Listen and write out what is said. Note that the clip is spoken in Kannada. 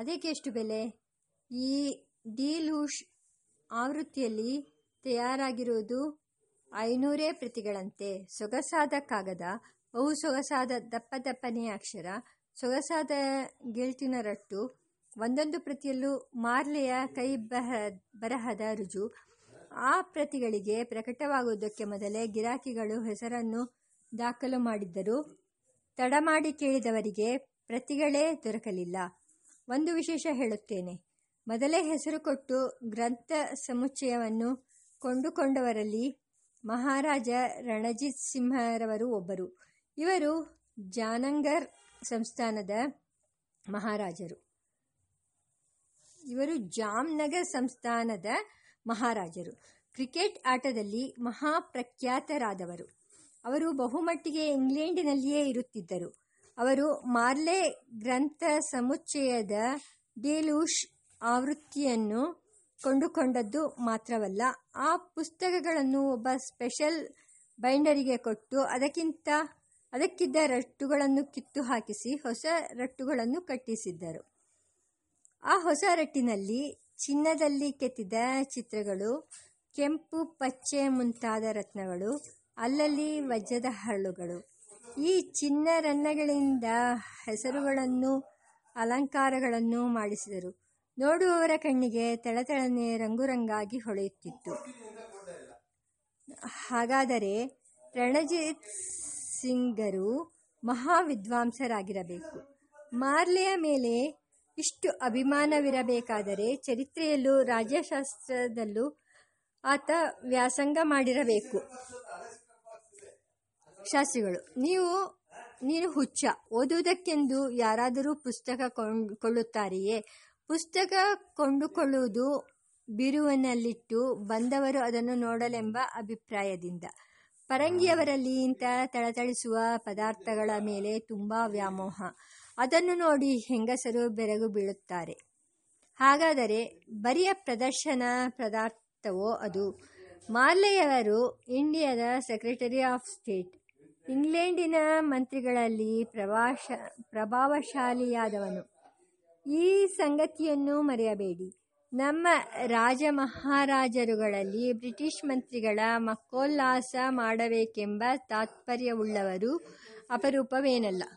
ಅದಕ್ಕೆ ಎಷ್ಟು ಬೆಲೆ? ಈ ಡೀಲೂಷ್ ಆವೃತ್ತಿಯಲ್ಲಿ ತಯಾರಾಗಿರುವುದು ಐನೂರೇ ಪ್ರತಿಗಳಂತೆ. ಸೊಗಸಾದ ಕಾಗದ, ಬಹು ಸೊಗಸಾದ ದಪ್ಪ ದಪ್ಪನೆಯ ಅಕ್ಷರ, ಸೊಗಸಾದ ಗೆಳ್ತಿನ ರಟ್ಟು, ಒಂದೊಂದು ಪ್ರತಿಯಲ್ಲೂ ಮಾರ್ಲೆಯ ಕೈ ಬರಹದ ರುಜು. ಆ ಪ್ರತಿಗಳಿಗೆ ಪ್ರಕಟವಾಗುವುದಕ್ಕೆ ಮೊದಲೇ ಗಿರಾಕಿಗಳು ಹೆಸರನ್ನು ದಾಖಲು ಮಾಡಿದ್ದರು. ತಡ ಮಾಡಿ ಕೇಳಿದವರಿಗೆ ಪ್ರತಿಗಳೇ ದೊರಕಲಿಲ್ಲ. ಒಂದು ವಿಶೇಷ ಹೇಳುತ್ತೇನೆ. ಮೊದಲೇ ಹೆಸರು ಕೊಟ್ಟು ಗ್ರಂಥ ಸಮುಚ್ಚಯವನ್ನು ಕೊಂಡುಕೊಂಡವರಲ್ಲಿ ಮಹಾರಾಜ ರಣಜಿತ್ ಸಿಂಹರವರು ಒಬ್ಬರು. ಇವರು ಜಾನಂಗರ್ ಸಂಸ್ಥಾನದ ಮಹಾರಾಜರು. ಇವರು ಜಾಮ್ನಗರ್ ಸಂಸ್ಥಾನದ ಮಹಾರಾಜರು. ಕ್ರಿಕೆಟ್ ಆಟದಲ್ಲಿ ಮಹಾಪ್ರಖ್ಯಾತರಾದವರು. ಅವರು ಬಹುಮಟ್ಟಿಗೆ ಇಂಗ್ಲೆಂಡಿನಲ್ಲಿಯೇ ಇರುತ್ತಿದ್ದರು. ಅವರು ಮಾರ್ಲೆ ಗ್ರಂಥ ಸಮುಚ್ಚಯದ ಡೇಲೂಷ್ ಆವೃತ್ತಿಯನ್ನು ಕೊಂಡುಕೊಂಡದ್ದು ಮಾತ್ರವಲ್ಲ, ಆ ಪುಸ್ತಕಗಳನ್ನು ಒಬ್ಬ ಸ್ಪೆಷಲ್ ಬೈಂಡರಿಗೆ ಕೊಟ್ಟು ಅದಕ್ಕಿಂತ ಅದಕ್ಕಿದ್ದ ರಟ್ಟುಗಳನ್ನು ಕಿತ್ತು ಹಾಕಿಸಿ ಹೊಸ ರಟ್ಟುಗಳನ್ನು ಕಟ್ಟಿಸಿದ್ದರು. ಆ ಹೊಸ ರಟ್ಟಿನಲ್ಲಿ ಚಿನ್ನದಲ್ಲಿ ಕೆತ್ತಿದ ಚಿತ್ರಗಳು, ಕೆಂಪು ಪಚ್ಚೆ ಮುಂತಾದ ರತ್ನಗಳು, ಅಲ್ಲಲ್ಲಿ ವಜ್ರದ ಹರಳುಗಳು. ಈ ಚಿನ್ನ ರನ್ನಗಳಿಂದ ಹೆಸರುಗಳನ್ನು, ಅಲಂಕಾರಗಳನ್ನು ಮಾಡಿಸಿದರು. ನೋಡುವವರ ಕಣ್ಣಿಗೆ ತಳತಳನೆ ರಂಗುರಂಗಾಗಿ ಹೊಳೆಯುತ್ತಿತ್ತು. ಹಾಗಾದರೆ ರಣಜಿತ್ ಸಿಂಗರು ಮಹಾವಿದ್ವಾಂಸರಾಗಿರಬೇಕು. ಮಾರ್ಲೆಯ ಮೇಲೆ ಇಷ್ಟು ಅಭಿಮಾನವಿರಬೇಕಾದರೆ ಚರಿತ್ರೆಯಲ್ಲೂ ರಾಜ್ಯಶಾಸ್ತ್ರದಲ್ಲೂ ಆತ ವ್ಯಾಸಂಗ ಮಾಡಿರಬೇಕು. ಶಾಸ್ತ್ರಿಗಳು ನೀವು ನೀನು ಹುಚ್ಚ ಓದುವುದಕ್ಕೆಂದು ಯಾರಾದರೂ ಪುಸ್ತಕ ಕೊಳ್ಳುತ್ತಾರೆಯೇ ಪುಸ್ತಕ ಕೊಂಡುಕೊಳ್ಳುವುದು ಬಿರುವಿನಲ್ಲಿಟ್ಟು ಬಂದವರು ಅದನ್ನು ನೋಡಲೆಂಬ ಅಭಿಪ್ರಾಯದಿಂದ. ಪರಂಗಿಯವರಲ್ಲಿ ಇಂಥ ತಳತಳಿಸುವ ಪದಾರ್ಥಗಳ ಮೇಲೆ ತುಂಬ ವ್ಯಾಮೋಹ. ಅದನ್ನು ನೋಡಿ ಹೆಂಗಸರು ಬೆರಗು ಬೀಳುತ್ತಾರೆ. ಹಾಗಾದರೆ ಬರಿಯ ಪ್ರದರ್ಶನ ಪದಾರ್ಥವೋ ಅದು? ಮಾರ್ಲೆಯವರು ಇಂಡಿಯಾದ ಸೆಕ್ರೆಟರಿ ಆಫ್ ಸ್ಟೇಟ್. ಇಂಗ್ಲೆಂಡಿನ ಮಂತ್ರಿಗಳಲ್ಲಿ ಪ್ರವಾಶ, ಪ್ರಭಾವಶಾಲಿಯಾದವನು. ಈ ಸಂಗತಿಯನ್ನು ಮರೆಯಬೇಡಿ. ನಮ್ಮ ರಾಜ ಮಹಾರಾಜರುಗಳಲ್ಲಿ ಬ್ರಿಟಿಷ್ ಮಂತ್ರಿಗಳ ಮಕ್ಕೋಲ್ಲಾಸ ಮಾಡಬೇಕೆಂಬ ತಾತ್ಪರ್ಯವುಳ್ಳವರು ಅಪರೂಪವೇನಲ್ಲ.